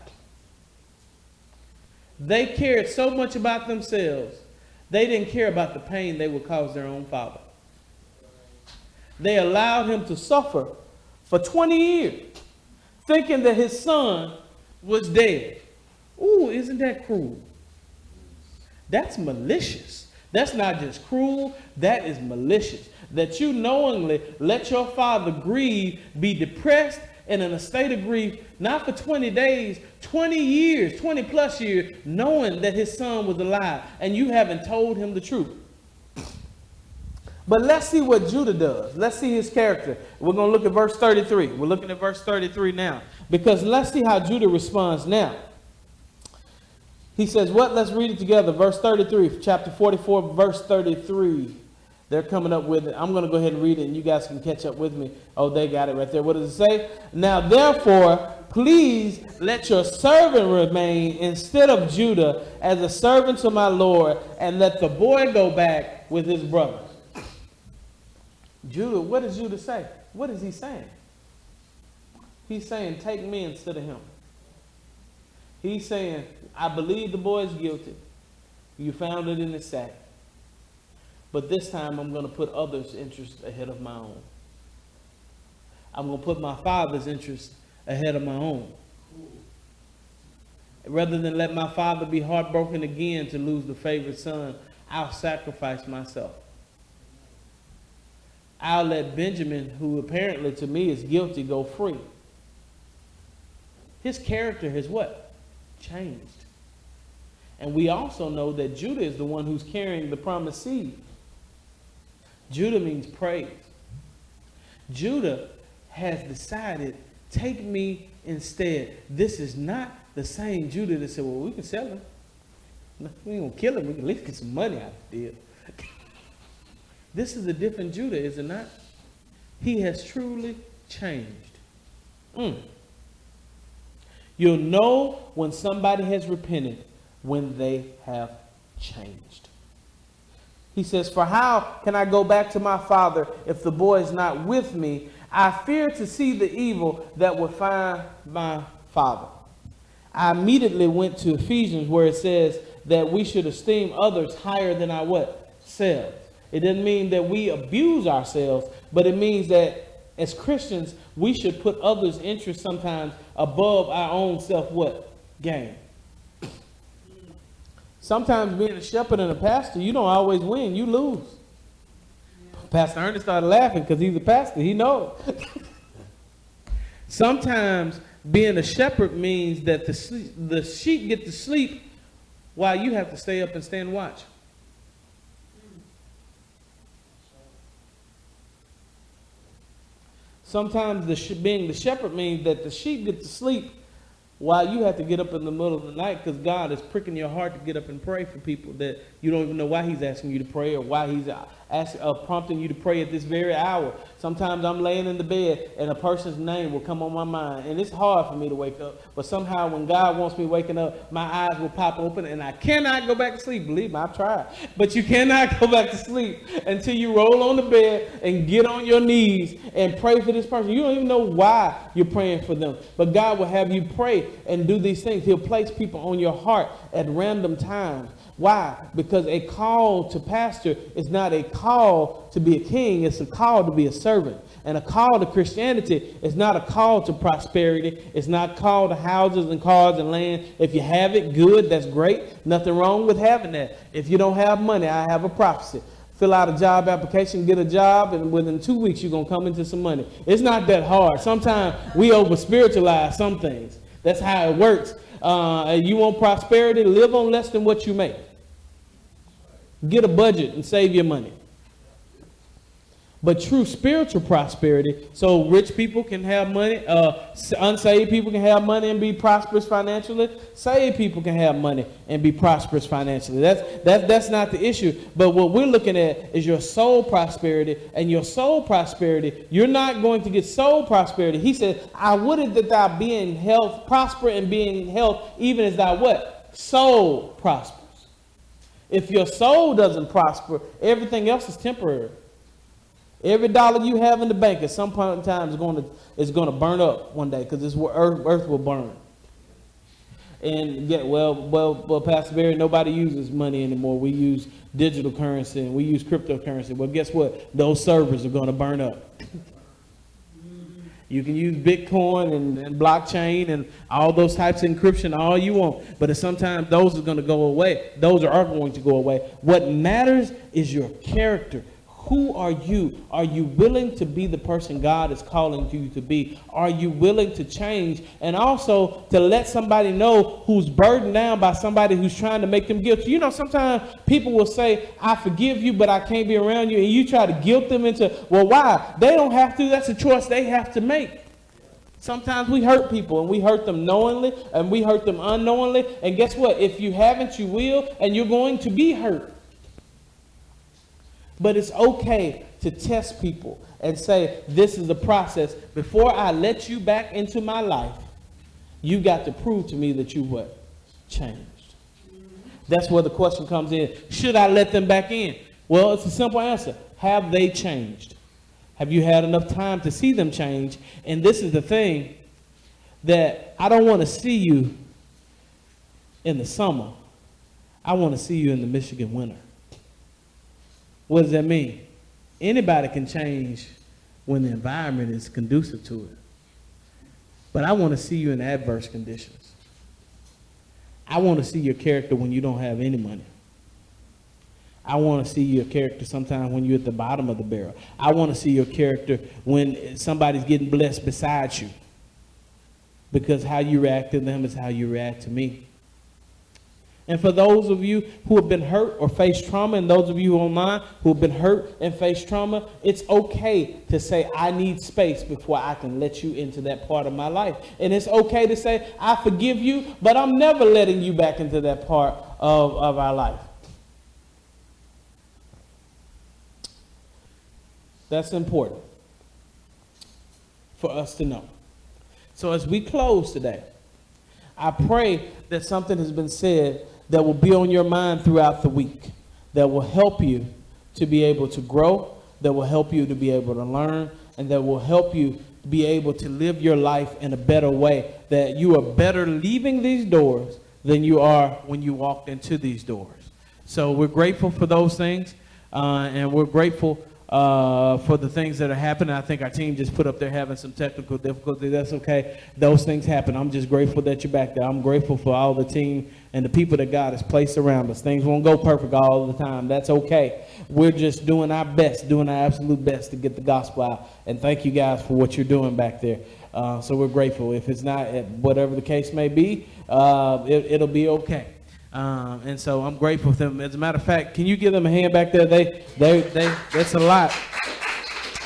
Speaker 1: They cared so much about themselves, they didn't care about the pain they would cause their own father. They allowed him to suffer for 20 years thinking that his son was dead. Ooh, isn't that cruel? That's malicious. That's not just cruel, that is malicious. That you knowingly let your father grieve, be depressed, and in a state of grief, not for 20 days, 20 years, 20 plus years, knowing that his son was alive, and you haven't told him the truth. But let's see what Judah does. Let's see his character. We're going to look at verse 33. We're looking at verse 33 now. Because let's see how Judah responds now. He says, What? Let's read it together. Verse 33, chapter 44, verse 33. They're coming up with it. I'm going to go ahead and read it, and you guys can catch up with me. Oh, they got it right there. What does it say? Now, therefore, please let your servant remain instead of Judah as a servant to my Lord, and let the boy go back with his brothers. Judah, what does Judah say? What is he saying? He's saying, take me instead of him. He's saying, I believe the boy is guilty. You found it in the sack. But this time I'm going to put others' interests ahead of my own. I'm going to put my father's interests ahead of my own. Rather than let my father be heartbroken again to lose the favorite son, I'll sacrifice myself. I'll let Benjamin, who apparently to me is guilty, go free. His character has what? Changed. And we also know that Judah is the one who's carrying the promised seed. Judah means praise. Judah has decided, take me instead. This is not the same Judah that said, well, we can sell him. We ain't gonna kill him. We can at least get some money out of the deal. This is a different Judah, is it not? He has truly changed. Mm. You'll know when somebody has repented when they have changed. He says, For how can I go back to my father if the boy is not with me? I fear to see the evil that will find my Father. I immediately went to Ephesians where it says that we should esteem others higher than our what? Selves. It doesn't mean that we abuse ourselves, but it means that as Christians, we should put others' interests sometimes above our own self what? Gain. Sometimes being a shepherd and a pastor, you don't always win, you lose. Pastor Ernest started laughing because he's a pastor. He knows. Sometimes being a shepherd means that the, the sheep get to sleep while you have to stay up and stand watch. Sometimes the being the shepherd means that the sheep get to sleep while you have to get up in the middle of the night because God is pricking your heart to get up and pray for people that you don't even know why He's asking you to pray or why He's ask, uh, prompting you to pray at this very hour. Sometimes I'm laying in the bed and a person's name will come on my mind. And it's hard for me to wake up. But somehow when God wants me waking up, my eyes will pop open and I cannot go back to sleep. Believe me, I've tried. But you cannot go back to sleep until you roll on the bed and get on your knees and pray for this person. You don't even know why you're praying for them. But God will have you pray and do these things. He'll place people on your heart at random times. Why? Because a call to pastor is not a call to be a king, it's a call to be a servant. And a call to Christianity is not a call to prosperity. It's not a call to houses and cars and land. If you have it, good, that's great. Nothing wrong with having that. If you don't have money, I have a prophecy. Fill out a job application, get a job, and within two weeks, you're going to come into some money. It's not that hard. Sometimes we over spiritualize some things. That's how it works. Uh, you want prosperity, live on less than what you make. Get a budget and save your money. But true spiritual prosperity, so rich people can have money, uh, unsaved people can have money and be prosperous financially. Saved people can have money and be prosperous financially. That's, that's, that's not the issue. But what we're looking at is your soul prosperity. And your soul prosperity, you're not going to get soul prosperity. He said, I would it that thou be in health, prosper and be in health, even as thou what? Soul prospers. If your soul doesn't prosper, everything else is temporary. Every dollar you have in the bank at some point in time is going to is going to burn up one day because earth, earth will burn. And get well, well, well, Pastor Barry, nobody uses money anymore. We use digital currency and we use cryptocurrency. Well, guess what? Those servers are going to burn up. You can use Bitcoin and, and, blockchain and all those types of encryption all you want, but sometimes those are going to go away. Those are going to go away. What matters is your character. Who are you? Are you willing to be the person God is calling you to be? Are you willing to change? And also to let somebody know who's burdened down by somebody who's trying to make them guilty. You know, sometimes people will say, I forgive you, but I can't be around you. And you try to guilt them into, well, why? They don't have to. That's a choice they have to make. Sometimes we hurt people and we hurt them knowingly and we hurt them unknowingly. And guess what? If you haven't, you will, and you're going to be hurt. But it's okay to test people and say, this is the process. Before I let you back into my life, you got to prove to me that you what? Changed. That's where the question comes in. Should I let them back in? Well, it's a simple answer. Have they changed? Have you had enough time to see them change? And this is the thing that I don't want to see you in the summer. I want to see you in the Michigan winter. What does that mean? Anybody can change when the environment is conducive to it. But I want to see you in adverse conditions. I want to see your character when you don't have any money. I want to see your character sometimes when you're at the bottom of the barrel. I want to see your character when somebody's getting blessed beside you. Because how you react to them is how you react to me. And for those of you who have been hurt or faced trauma, and those of you online who have been hurt and faced trauma, it's okay to say, I need space before I can let you into that part of my life. And it's okay to say, I forgive you, but I'm never letting you back into that part of, of our life. That's important for us to know. So as we close today, I pray that something has been said that will be on your mind throughout the week, that will help you to be able to grow, that will help you to be able to learn, and that will help you be able to live your life in a better way, that you are better leaving these doors than you are when you walked into these doors. So we're grateful for those things, uh, and we're grateful uh, for the things that are happening. I think our team just put up there having some technical difficulty. That's okay. Those things happen. I'm just grateful that you're back there. I'm grateful for all the team and the people that God has placed around us. Things won't go perfect all the time. That's okay. We're just doing our best, doing our absolute best to get the gospel out. And thank you guys for what you're doing back there. Uh, so we're grateful. If it's not, whatever the case may be, uh, it, will be okay. Um, and so I'm grateful for them. As a matter of fact, can you give them a hand back there? They, they, they, that's a lot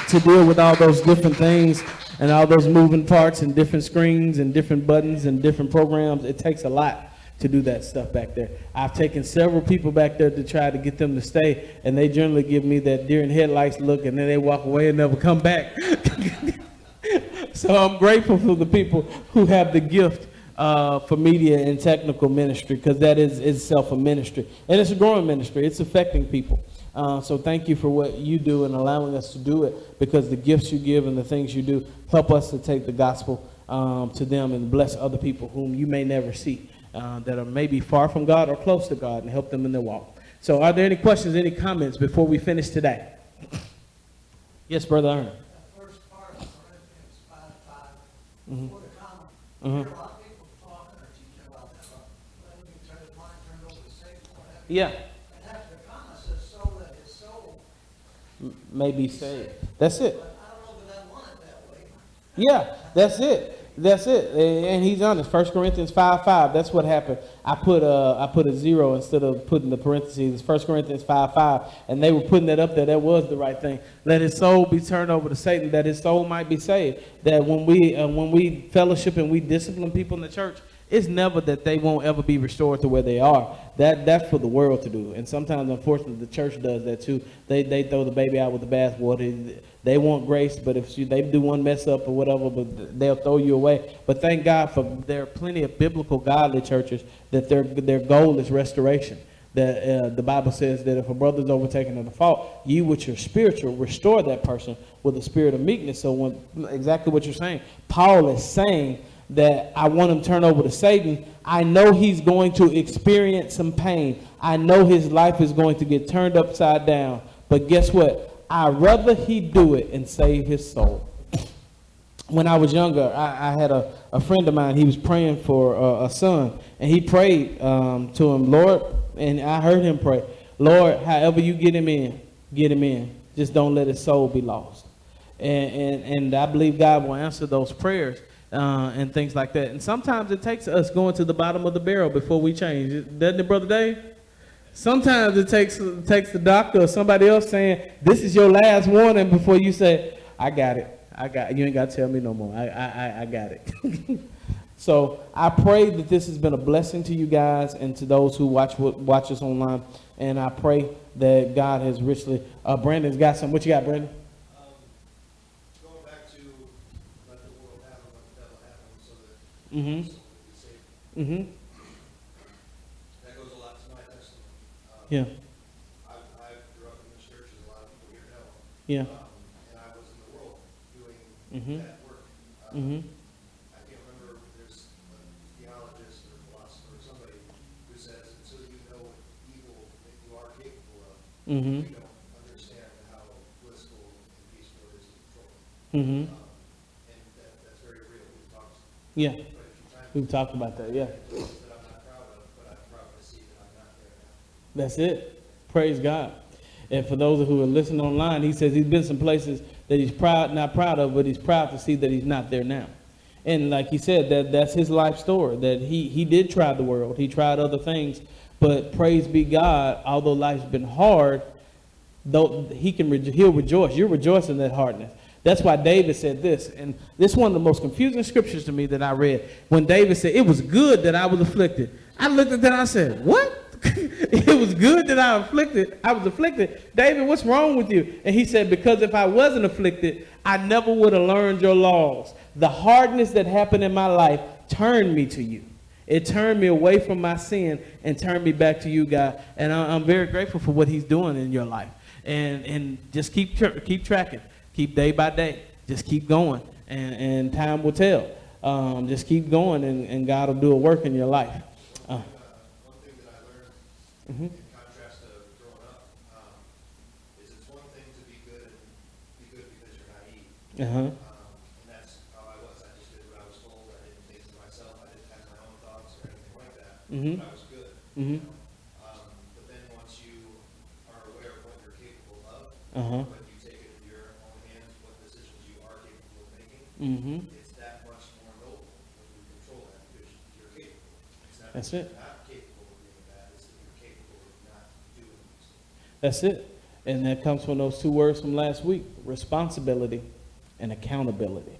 Speaker 1: to deal with all those different things and all those moving parts and different screens and different buttons and different programs. It takes a lot to do that stuff back there. I've taken several people back there to try to get them to stay, and they generally give me that deer in headlights look, and then they walk away and never come back. so I'm grateful for the people who have the gift uh, for media and technical ministry because that is itself a ministry. And it's a growing ministry, it's affecting people. Uh, so thank you for what you do and allowing us to do it because the gifts you give and the things you do help us to take the gospel um, to them and bless other people whom you may never see uh, that are maybe far from God or close to God and help them in their walk. So are there any questions, any comments before we finish today? yes, Brother Aaron.
Speaker 2: First part of Corinthians 5, 5, mm-hmm. Mm-hmm.
Speaker 1: Yeah. Maybe saved. That's it. Yeah, that's it. That's it. And he's honest. First Corinthians 5 5. That's what happened. I put a, I put a zero instead of putting the parentheses. First Corinthians 5 5. And they were putting that up there. That was the right thing. Let his soul be turned over to Satan, that his soul might be saved. That when we uh, when we fellowship and we discipline people in the church, it's never that they won't ever be restored to where they are. That that's for the world to do. And sometimes, unfortunately, the church does that too. They they throw the baby out with the bathwater. They want grace, but if you, they do one mess up or whatever, but they'll throw you away. But thank God for there are plenty of biblical godly churches that their their goal is restoration. That uh, the Bible says that if a brother's overtaken in a fault, you with your spiritual restore that person with a spirit of meekness. So when exactly what you're saying, Paul is saying that I want him turned over to Satan, I know he's going to experience some pain. I know his life is going to get turned upside down. But guess what? I'd rather he do it and save his soul. When I was younger, I, I had a, a friend of mine. He was praying for a son, and he prayed um, to him, Lord, and I heard him pray, Lord, however you get him in, get him in. Just don't let his soul be lost. And, and, and I believe God will answer those prayers uh, and things like that. And sometimes it takes us going to the bottom of the barrel before we change. Doesn't it, Brother Dave? Sometimes it takes takes the doctor or somebody else saying, "This is your last warning," before you say, "I got it. I got. You ain't got to tell me no more. I I I got it." so I pray that this has been a blessing to you guys and to those who watch watch us online. And I pray that God has richly. Uh, Brandon's got some. What you got, Brandon? Mm-hmm. Mm-hmm.
Speaker 2: That goes a lot to my testimony. Um,
Speaker 1: yeah.
Speaker 2: I, I grew up in this church, as a lot of people here know.
Speaker 1: Yeah.
Speaker 2: Um, and I was in the world doing
Speaker 1: mm-hmm.
Speaker 2: that work. Um,
Speaker 1: mm-hmm.
Speaker 2: I can't remember if there's a theologist or philosopher or somebody who says until you know what evil that you are capable of,
Speaker 1: mm-hmm.
Speaker 2: you don't understand how blissful and peaceful it is to control.
Speaker 1: Mm-hmm.
Speaker 2: Um, and that, that's very real. We've talked
Speaker 1: yeah. We've talked about that, yeah. That's it. Praise God. And for those who are listening online, he says he's been some places that he's proud, not proud of, but he's proud to see that he's not there now. And like he said, that that's his life story. That he he did try the world, he tried other things, but praise be God. Although life's been hard, though he can he'll rejoice. You're rejoicing that hardness. That's why David said this. And this is one of the most confusing scriptures to me that I read. When David said, It was good that I was afflicted. I looked at that and I said, What? it was good that I afflicted. I was afflicted. David, what's wrong with you? And he said, Because if I wasn't afflicted, I never would have learned your laws. The hardness that happened in my life turned me to you. It turned me away from my sin and turned me back to you, God. And I'm very grateful for what He's doing in your life. And and just keep keep tracking keep day by day. Just keep going. and, and time will tell. Um, just keep going, and, and God will do a work in your life. Uh,
Speaker 2: One thing that I learned in contrast to growing up, is it's one thing to be good and be good because you're naive.
Speaker 1: Uh-huh.
Speaker 2: Um, and that's how I was. I just did what I was told. I didn't think for myself. I didn't have my own thoughts or anything like that. But I was good.
Speaker 1: Mhm.
Speaker 2: you know? Um, but then once you are aware of what you're capable of,
Speaker 1: Uh-huh.
Speaker 2: when you take it into your own hands, what decisions you are capable of making,
Speaker 1: Mm-hmm.
Speaker 2: it's that much more noble when you control that because you're capable. It's not
Speaker 1: That's
Speaker 2: that
Speaker 1: it.
Speaker 2: you're not capable of being bad, it's that you're capable of not doing these.
Speaker 1: That's it. And that comes from those two words from last week responsibility and accountability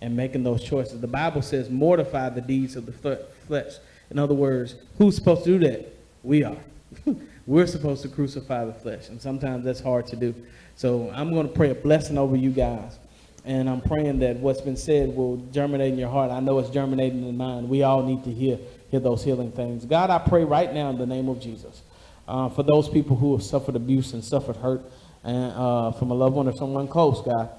Speaker 1: and making those choices. The Bible says, mortify the deeds of the flesh. In other words, who's supposed to do that? We are. We're supposed to crucify the flesh. And sometimes that's hard to do. So I'm going to pray a blessing over you guys. And I'm praying that what's been said will germinate in your heart. I know it's germinating in mine. We all need to hear, hear those healing things. God, I pray right now in the name of Jesus uh, for those people who have suffered abuse and suffered hurt and, uh, from a loved one or someone close, God,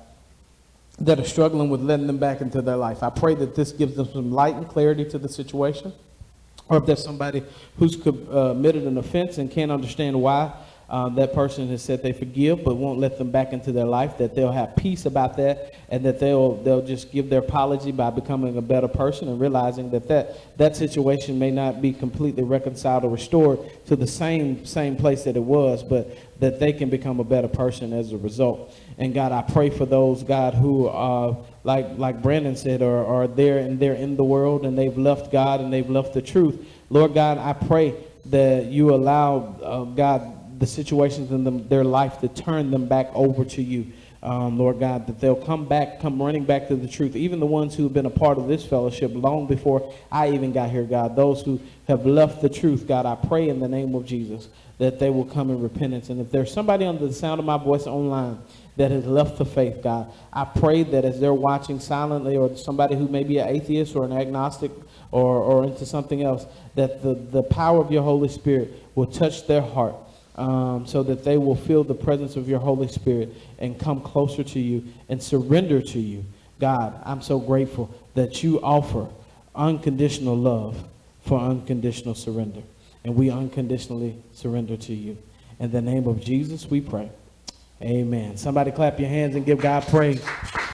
Speaker 1: that are struggling with letting them back into their life. I pray that this gives them some light and clarity to the situation. Or if there's somebody who's committed an offense and can't understand why uh, that person has said they forgive but won't let them back into their life, that they'll have peace about that and that they'll, they'll just give their apology by becoming a better person and realizing that that, that situation may not be completely reconciled or restored to the same, same place that it was, but that they can become a better person as a result. And God, I pray for those, God, who uh, like like Brandon said, are, are there and they're in the world and they've left God and they've left the truth. Lord God, I pray that you allow, uh, God, the situations in them, their life to turn them back over to you. Um, Lord God, that they'll come back, come running back to the truth. Even the ones who have been a part of this fellowship long before I even got here, God, those who have left the truth, God, I pray in the name of Jesus that they will come in repentance. And if there's somebody under the sound of my voice online that has left the faith, God, I pray that as they're watching silently, or somebody who may be an atheist or an agnostic or, or into something else, that the, the power of your Holy Spirit will touch their heart um, so that they will feel the presence of your Holy Spirit and come closer to you and surrender to you. God, I'm so grateful that you offer unconditional love for unconditional surrender. And we unconditionally surrender to you. In the name of Jesus, we pray. Amen. Somebody clap your hands and give God praise.